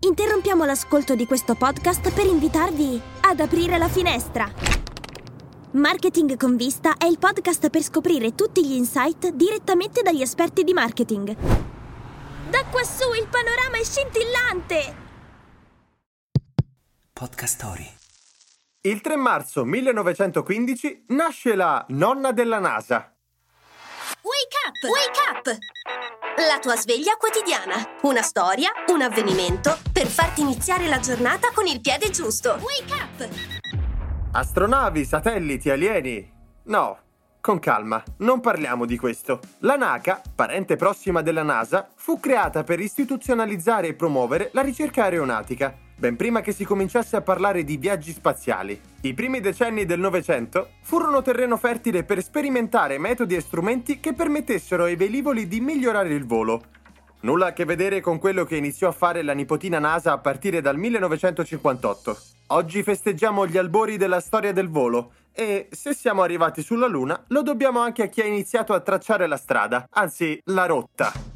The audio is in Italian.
Interrompiamo l'ascolto di questo podcast per invitarvi ad aprire la finestra. Marketing con vista è il podcast per scoprire tutti gli insight direttamente dagli esperti di marketing. Da quassù il panorama è scintillante! Podcast Story. Il 3 marzo 1915 nasce la nonna della NASA. Wake up! Wake up! La tua sveglia quotidiana. Una storia, un avvenimento per farti iniziare la giornata con il piede giusto. Wake up! Astronavi, satelliti, alieni. No, con calma, non parliamo di questo. La NACA, parente prossima della NASA, fu creata per istituzionalizzare e promuovere la ricerca aeronautica, ben prima che si cominciasse a parlare di viaggi spaziali. I primi decenni del Novecento furono terreno fertile per sperimentare metodi e strumenti che permettessero ai velivoli di migliorare il volo. Nulla a che vedere con quello che iniziò a fare la nipotina NASA a partire dal 1958. Oggi festeggiamo gli albori della storia del volo e se siamo arrivati sulla Luna lo dobbiamo anche a chi ha iniziato a tracciare la strada, anzi la rotta.